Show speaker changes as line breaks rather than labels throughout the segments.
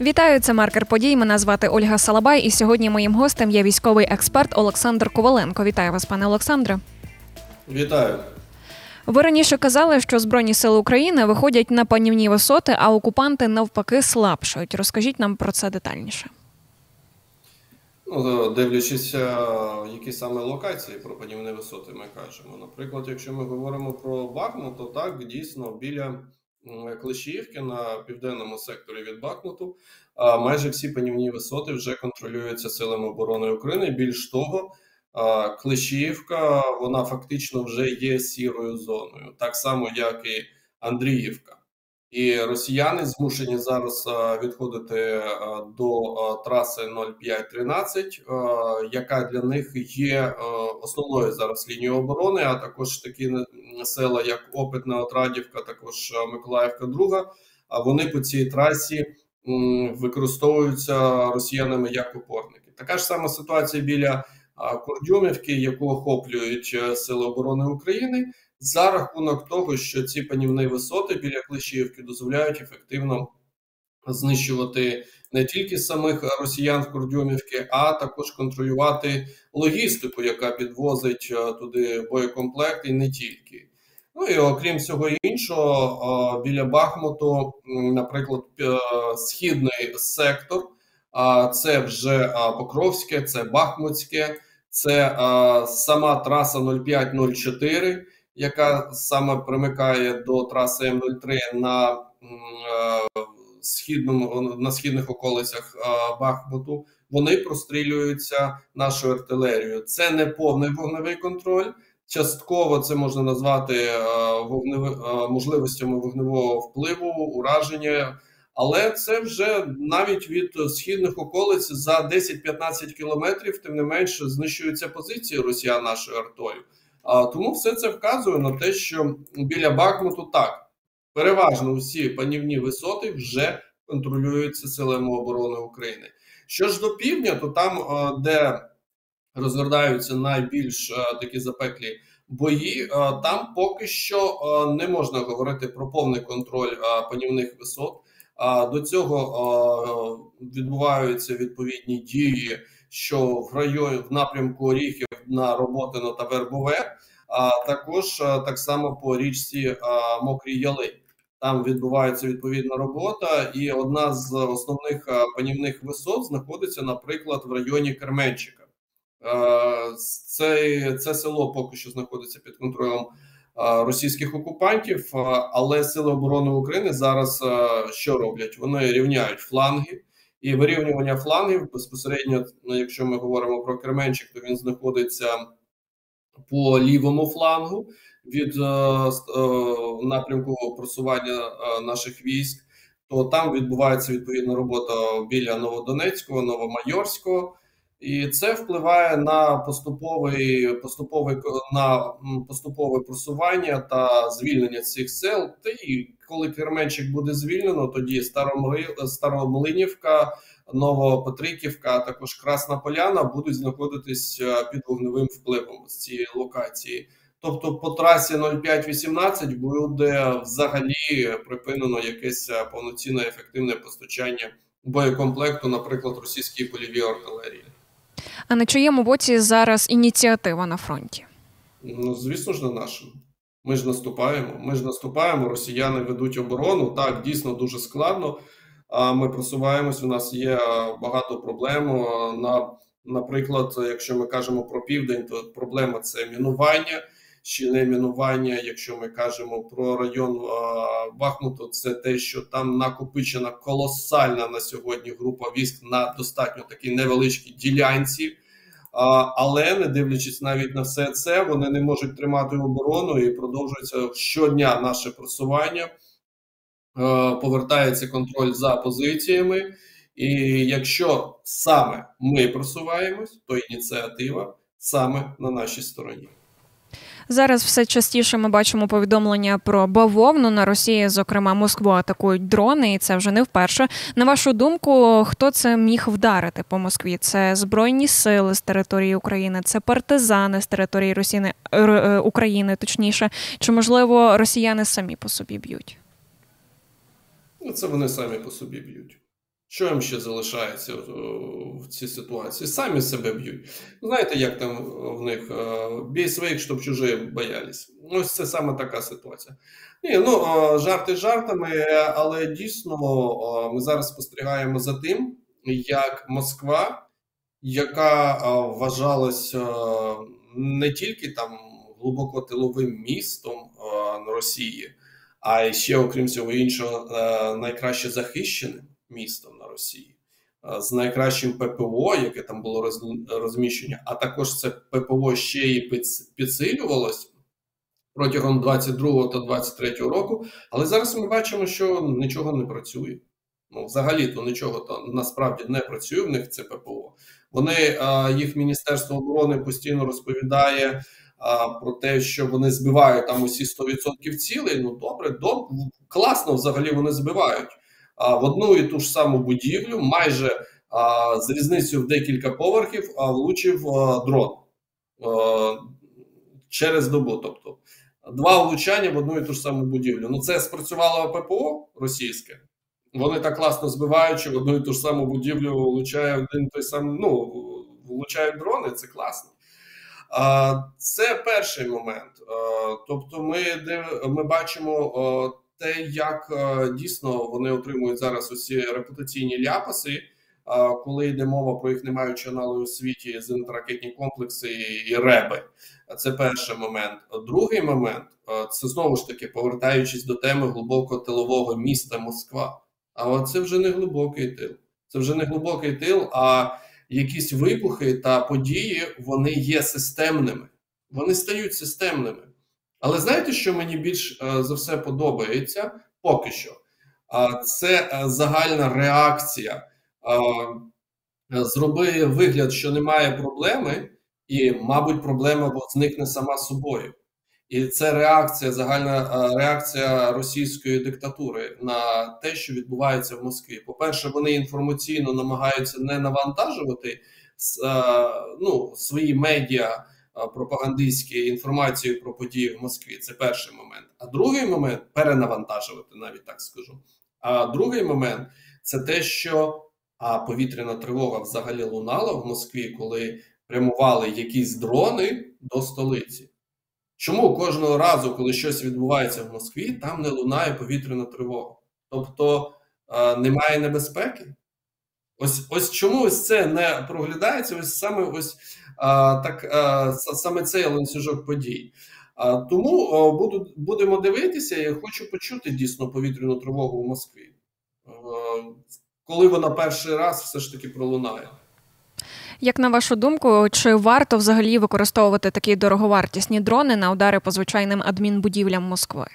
Вітаю, це маркер подій. Мене звати Ольга Салабай, і сьогодні моїм гостем є військовий експерт Олександр Коваленко. Вітаю вас, пане Олександре.
Вітаю.
Ви раніше казали, що Збройні сили України виходять на панівні висоти, а окупанти навпаки слабшають. Розкажіть нам про це детальніше.
Ну, дивлячись, які саме локації про панівні висоти ми кажемо. Наприклад, якщо ми говоримо про Бахмут, то так дійсно біля Клещіївки на південному секторі від Бахмуту а майже всі панівні висоти вже контролюються силами оборони України. Більш того, Клещіївка вона фактично вже є сірою зоною, так само як і Андріївка. І росіяни змушені зараз відходити до траси 0513, яка для них є основною зараз лінією оборони. А також такі села, як Опитна Отрадівка, також Миколаївка, Друга. А вони по цій трасі використовуються росіянами як опорники. Така ж сама ситуація біля Курдюмівки, яку охоплюють Сили оборони України за рахунок того, що ці панівні висоти біля Клещівки дозволяють ефективно знищувати не тільки самих росіян в Курдюмівки, а також контролювати логістику, яка підвозить е, туди боєкомплект, і не тільки. Ну і окрім всього іншого, е, біля Бахмуту, наприклад, е, східний сектор, це вже Покровське, це Бахмутське, це сама траса 0504, яка саме примикає до траси М03 на е, східному на східних околицях е, Бахмуту. Вони прострілюються нашою артилерією. Це не повний вогневий контроль. Частково це можна назвати е, вогневи, можливостями вогневого впливу, ураження. Але це вже навіть від східних околиць за 10-15 кілометрів, тим не менше, знищуються позиції Росіян нашою артою. А Тому все це вказує на те, що біля Бахмуту так переважно всі панівні висоти вже контролюються силами оборони України. Що ж до півдня, то там, де розгортаються найбільш такі запеклі бої, там поки що не можна говорити про повний контроль панівних висот. До цього відбуваються відповідні дії, що в районі в напрямку Оріхів на Роботино та Вербове, а також так само по річці Мокрій Яли. Там відбувається відповідна робота, і одна з основних панівних висот знаходиться, наприклад, в районі Керменчика. Це це село поки що знаходиться під контролем російських окупантів, але сили оборони України зараз що роблять? Вони рівняють фланги і вирівнювання флангів безпосередньо, ну, якщо ми говоримо про Керменчик, то він знаходиться по лівому флангу від е, е, напрямку просування е, наших військ. То там відбувається відповідна робота біля Новодонецького, Новомайорського, і це впливає на поступовий поступовий на поступове просування та звільнення цих сел. Та і коли Керменчик буде звільнено, тоді Старомлинівка, Новопетриківка, а також Красна Поляна будуть знаходитись е, під вогневим впливом з цієї локації. Тобто по трасі 0518 буде взагалі припинено якесь е, повноцінне ефективне постачання боєкомплекту, наприклад, російській польовій артилерії.
А на чиєму боці зараз ініціатива на фронті?
Ну, звісно ж, на нашому. Ми ж наступаємо. Ми ж наступаємо. Росіяни ведуть оборону. Так, дійсно дуже складно. А ми просуваємось. У нас є багато проблем. На, Наприклад, якщо ми кажемо про південь, то проблема це мінування щільне мінування. Якщо ми кажемо про район Бахмуту, це те, що там накопичена колосальна на сьогодні група військ на достатньо такій невеличкій ділянці. Але не дивлячись навіть на все це, вони не можуть тримати оборону і продовжується щодня наше просування. Повертається контроль за позиціями, і якщо саме ми просуваємось, то ініціатива саме на нашій стороні.
Зараз все частіше ми бачимо повідомлення про бавовну на Росії, зокрема Москву, атакують дрони, і це вже не вперше. На вашу думку, хто це міг вдарити по Москві? Це збройні сили з території України, це партизани з території Росіни е, України, точніше, чи можливо росіяни самі по собі б'ють?
Ну, це вони самі по собі б'ють. Що їм ще залишається в цій ситуації? Самі себе б'ють. Знаєте, як там в них бій своїх, щоб чужі боялись. Ось це саме така ситуація. Ні, ну жарти жартами, але дійсно ми зараз спостерігаємо за тим, як Москва, яка вважалась не тільки там глибоко тиловим містом Росії, а ще, окрім всього іншого, найкраще захищеним містом на Росії. З найкращим ППО, яке там було розміщення, а також це ППО ще і підсилювалось протягом 22 та 23 року. Але зараз ми бачимо, що нічого не працює. Ну, взагалі то нічого то насправді не працює. В них це ППО. Вони їх міністерство оборони постійно розповідає про те, що вони збивають там усі 100% цілей. Ну добре, доб... класно взагалі вони збивають в одну і ту ж саму будівлю, майже з різницею в декілька поверхів, влучив дрон через добу. Тобто два влучання в одну і ту ж саму будівлю. Ну це спрацювало ППО російське. Вони так класно збиваючи в одну і ту ж саму будівлю, влучає один той сам, ну влучають дрони. Це класно. Це перший момент. Тобто, ми ми бачимо те, як дійсно вони отримують зараз усі репутаційні ляпаси, коли йде мова про їх не маючи аналогу у світі зенітно-ракетні комплекси і реби. Це перший момент. Другий момент це знову ж таки повертаючись до теми глибокого тилового міста Москва. А це вже не глибокий тил. Це вже не глибокий тил, а якісь вибухи та події вони є системними, вони стають системними. Але знаєте, що мені більш е, за все подобається поки що? Це е, загальна реакція. Зроби вигляд, що немає проблеми, і, мабуть, проблема зникне сама собою. І це реакція, загальна е, реакція російської диктатури на те, що відбувається в Москві. По перше, вони інформаційно намагаються не навантажувати ну, свої медіа пропагандистські інформацію про події в Москві. Це перший момент. А другий момент перенавантажувати, навіть так скажу. А другий момент це те, що а повітряна тривога взагалі лунала в Москві, коли прямували якісь дрони до столиці. Чому кожного разу, коли щось відбувається в Москві, там не лунає повітряна тривога? Тобто немає небезпеки? Ось ось чому ось це не проглядається? Ось саме ось так е, саме цей ланцюжок подій. Тому буду, будемо дивитися. Я хочу почути дійсно повітряну тривогу в Москві, коли вона перший раз все ж таки пролунає.
Як на вашу думку, чи варто взагалі використовувати такі дороговартісні дрони на удари по звичайним адмінбудівлям Москви?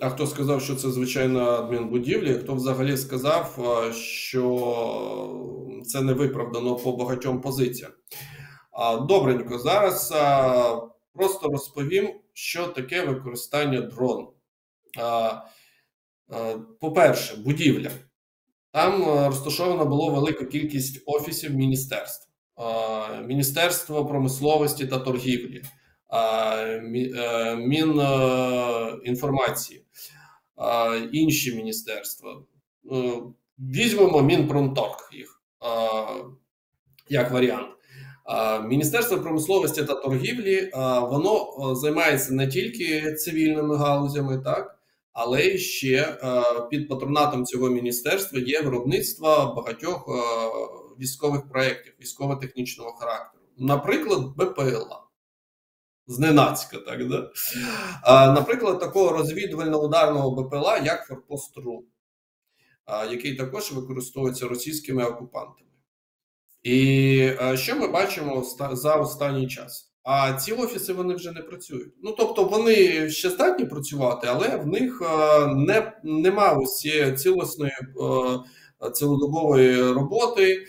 А хто сказав, що це звичайна адмінбудівля? Хто взагалі сказав, що це не виправдано по багатьом позиціям? Добренько, зараз просто розповім, що таке використання дрону. По-перше, будівля. Там е, розташована була велика кількість офісів міністерств, Міністерство промисловості та торгівлі, е, Мінінформації, інші міністерства. Е, візьмемо Мінпромторг їх як варіант. Міністерство промисловості та торгівлі воно займається не тільки цивільними галузями, так але ще е, під патронатом цього міністерства є виробництво багатьох е, військових проєктів військово-технічного характеру, наприклад, БПЛА. Зненацька, так да? Наприклад, такого розвідувально-ударного БПЛА, як Форпост-РУ, який також використовується російськими окупантами. І що ми бачимо за останній час? А ці офіси вони вже не працюють. Ну тобто вони ще здатні працювати, але в них е, не нема ось цілісної е, цілодобової роботи,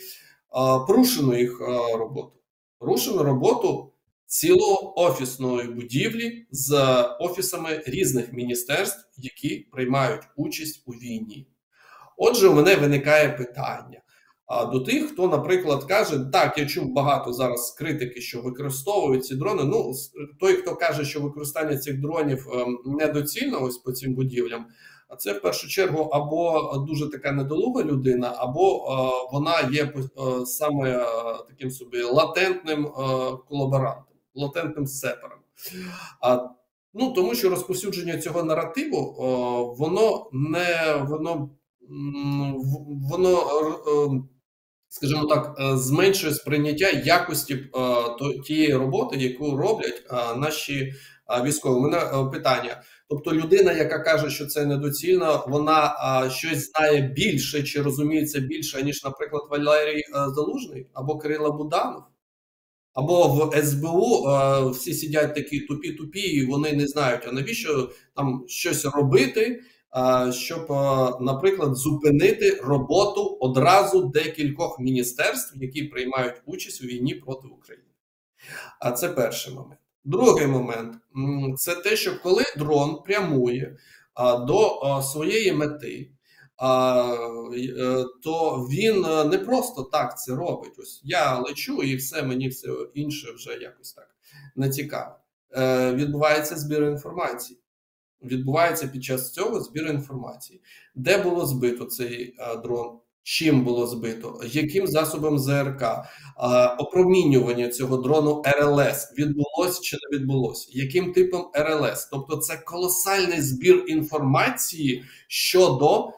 порушено їх е, роботу. Порушено роботу цілоофісної будівлі з офісами різних міністерств, які приймають участь у війні. Отже, у мене виникає питання. А до тих, хто, наприклад, каже, так, я чув багато зараз критики, що використовують ці дрони. Ну, той, хто каже, що використання цих дронів ем, недоцільно ось по цим будівлям, А це в першу чергу або дуже така недолуга людина, або е, вона є е, саме е, таким собі латентним колаборантом, латентним сепером. А ну тому, що розповсюдження цього наративу воно не воно воно скажімо так, зменшує сприйняття якості тієї роботи, яку роблять наші військові. У мене питання. Тобто, людина, яка каже, що це недоцільно, вона щось знає більше чи розуміється більше, ніж, наприклад, Валерій е, Залужний або Кирила Буданов. Або в СБУ е, всі сидять такі тупі-тупі, і вони не знають, а навіщо там щось робити, щоб, наприклад, зупинити роботу одразу декількох міністерств, які приймають участь у війні проти України. А це перший момент. Другий момент це те, що коли дрон прямує до своєї мети, е, то він е, не просто так це робить. Ось я лечу і все, мені все інше вже якось так не цікаво. Е, відбувається збір інформації. Відбувається під час цього збір інформації, де було збито цей дрон, Чим було збито, яким засобом ЗРК? Опромінювання цього дрону РЛС відбулося чи не відбулося? Яким типом РЛС? Тобто, це колосальний збір інформації щодо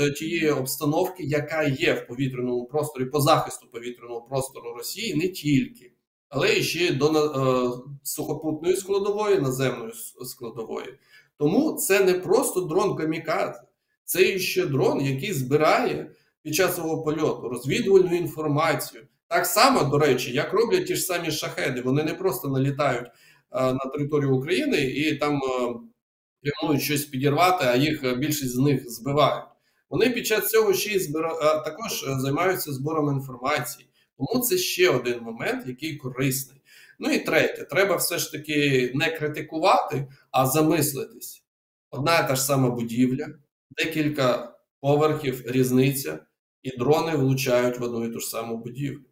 е, тієї обстановки, яка є в повітряному просторі по захисту повітряного простору Росії, не тільки, але і ще до е, сухопутної складової, наземної складової. Тому це не просто дрон камікадзе. Це ще дрон, який збирає під час свого польоту розвідувальну інформацію. Так само, до речі, як роблять ті ж самі шахеди. Вони не просто налітають а, на територію України і там планують щось підірвати, а їх більшість з них збивають. Вони під час цього ще й збира... також займаються збором інформації. Тому це ще один момент, який корисний. Ну і третє, треба все ж таки не критикувати, а замислитись. Одна і та ж сама будівля декілька поверхів різниця, і дрони влучають в одну і ту ж саму будівлю.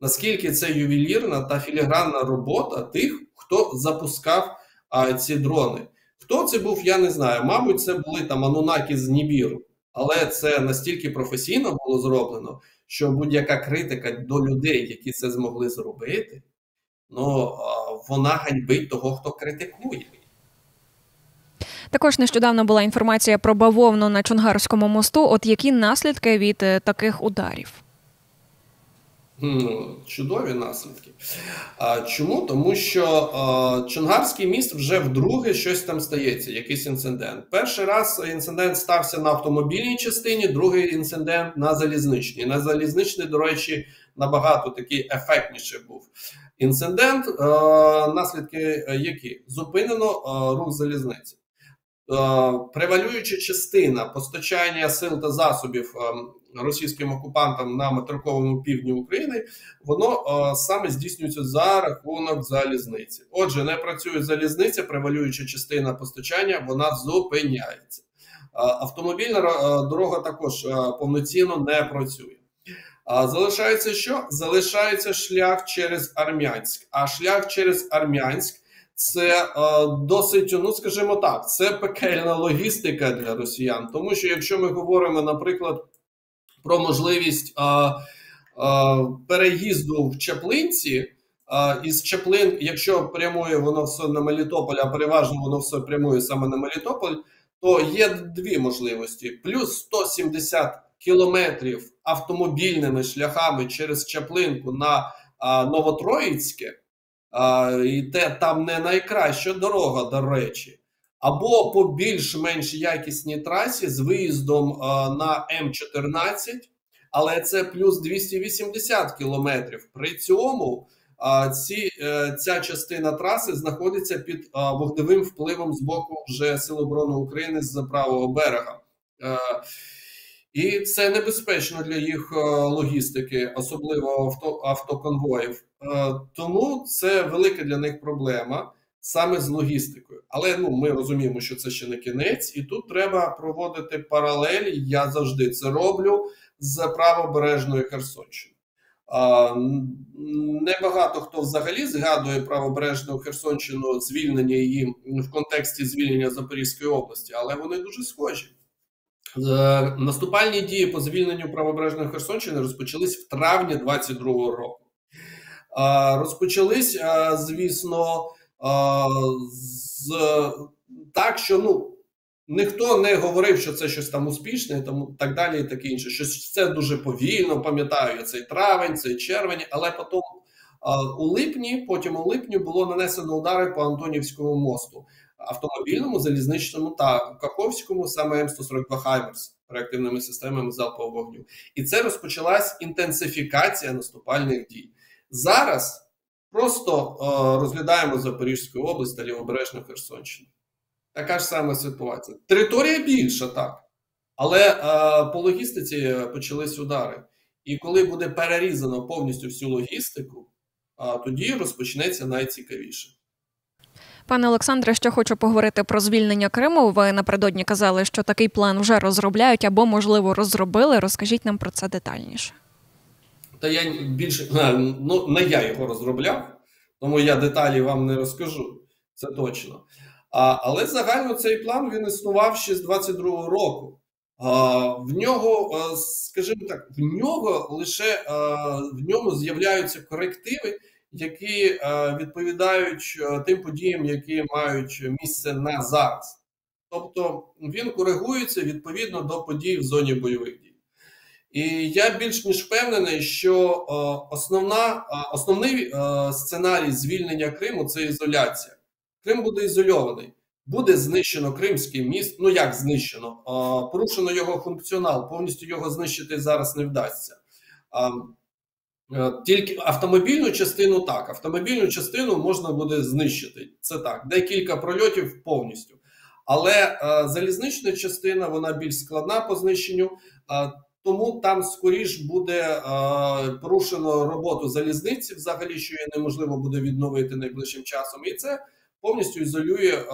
Наскільки це ювелірна та філігранна робота тих, хто запускав а, ці дрони? Хто це був, я не знаю. Мабуть, це були там анунаки з Нібіру, але це настільки професійно було зроблено, що будь-яка критика до людей, які це змогли зробити, ну вона ганьбить того, хто критикує.
Також нещодавно була інформація про бавовну на Чонгарському мосту. От які наслідки від е, таких ударів?
Чудові наслідки. А, Чому? Тому що а, Чонгарський міст вже вдруге щось там стається, якийсь інцидент. Перший раз інцидент стався на автомобільній частині, другий інцидент на залізничній. На залізничній, до речі, набагато такий ефектніший був інцидент. А, наслідки е, які зупинено а, рух залізниці. Превалююча частина постачання сил та засобів е, російським окупантам на материковому півдні України, воно е, саме здійснюється за рахунок залізниці. Отже, не працює залізниця, превалююча частина постачання, вона зупиняється. Автомобільна дорога також повноцінно не працює. Залишається що? Залишається шлях через Армянськ. А шлях через Армянськ це е, досить, ну скажімо так, це пекельна логістика для росіян. Тому що якщо ми говоримо, наприклад, про можливість е, е, переїзду в Чаплинці, е, із Чаплин, якщо прямує воно все на Мелітополь, а переважно воно все прямує саме на Мелітополь, то є дві можливості: плюс 170 кілометрів автомобільними шляхами через Чаплинку на е, Новотроїцьке. І те там не найкраща дорога, до речі, або по більш-менш якісній трасі з виїздом на М14, але це плюс 280 кілометрів. При цьому ці, е, ця частина траси знаходиться під вогневим впливом з боку вже Сил оборони України з правого берега. Е, і це небезпечно для їх е, логістики, особливо авто, автоконвоїв. Е, тому це велика для них проблема саме з логістикою. Але ну ми розуміємо, що це ще не кінець, і тут треба проводити паралелі. Я завжди це роблю з правобережною Херсонщиною. Небагато хто взагалі згадує правобережну Херсонщину звільнення її в контексті звільнення Запорізької області, але вони дуже схожі. Наступальні дії по звільненню правобережної Херсонщини розпочались в травні 22-го року. Розпочались, звісно, з так, що ну ніхто не говорив, що це щось там успішне, тому так далі, і таке інше. Щось це дуже повільно. Пам'ятаю цей травень, цей червень, але потім у липні, потім у липні було нанесено удари по Антонівському мосту, автомобільному, залізничному та Каховському, саме М142 Хаймерс реактивними системами залпового вогню. І це розпочалась інтенсифікація наступальних дій. Зараз просто е, розглядаємо Запорізьку область та Лівобережну Херсонщину. Така ж сама ситуація. Територія більша, так. Але е, по логістиці почались удари. І коли буде перерізано повністю всю логістику, е, тоді розпочнеться найцікавіше.
Пане Олександре, ще хочу поговорити про звільнення Криму. Ви напередодні казали, що такий план вже розробляють або, можливо, розробили. Розкажіть нам про це детальніше.
Та я більше ну не я його розробляв, тому я деталі вам не розкажу. Це точно. А, Але загально цей план він існував ще з 22-го року. А, В нього, скажімо так, в нього лише в ньому з'являються корективи, які відповідають тим подіям, які мають місце на зараз. Тобто він коригується відповідно до подій в зоні бойових дій. І я більш ніж впевнений, що основна, основний сценарій звільнення Криму це ізоляція. Крим буде ізольований, буде знищено Кримський міст. Ну як знищено? Порушено його функціонал, повністю його знищити зараз не вдасться. Е, тільки автомобільну частину так, автомобільну частину можна буде знищити. Це так, декілька прольотів повністю. Але е, залізнична частина вона більш складна по знищенню, е, тому там скоріш буде е, порушено роботу залізниці, взагалі, що її неможливо буде відновити найближчим часом. І це повністю ізолює е,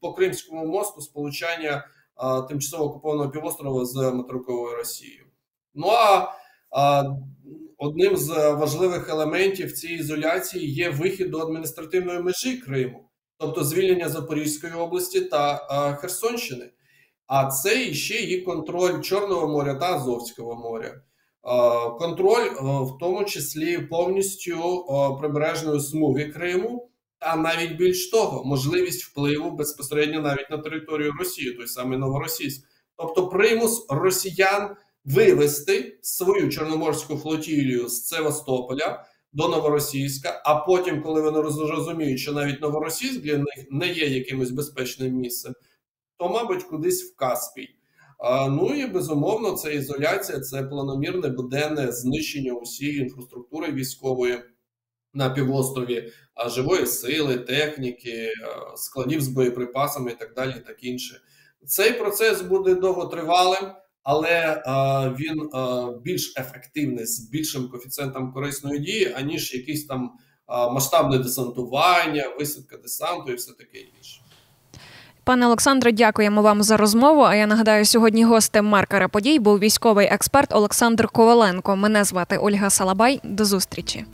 по Кримському мосту сполучання е, тимчасово окупованого півострова з материковою Росією. Ну а одним з важливих елементів цієї ізоляції є вихід до адміністративної межі Криму, тобто звільнення Запорізької області та Херсонщини. А це ще і контроль Чорного моря та Азовського моря. Контроль, в тому числі повністю прибережної смуги Криму, а навіть більш того, можливість впливу безпосередньо навіть на територію Росії, той самий Новоросійськ, тобто примус росіян вивести свою чорноморську флотілію з Севастополя до Новоросійська. А потім, коли вони розуміють, що навіть Новоросійськ для них не є якимось безпечним місцем, то, мабуть, кудись в Каспій. Ну і безумовно, це ізоляція, це планомірне буденне знищення усієї інфраструктури військової на півострові, живої сили, техніки, складів з боєприпасами і так далі, так інше. Цей процес буде довготривалим але він більш ефективний з більшим коефіцієнтом корисної дії, аніж якийсь там масштабне десантування, висадка десанту і все таке інше.
Пане Олександре, дякуємо вам за розмову. А я нагадаю, сьогодні гостем маркера подій був військовий експерт Олександр Коваленко. Мене звати Ольга Салабай. До зустрічі.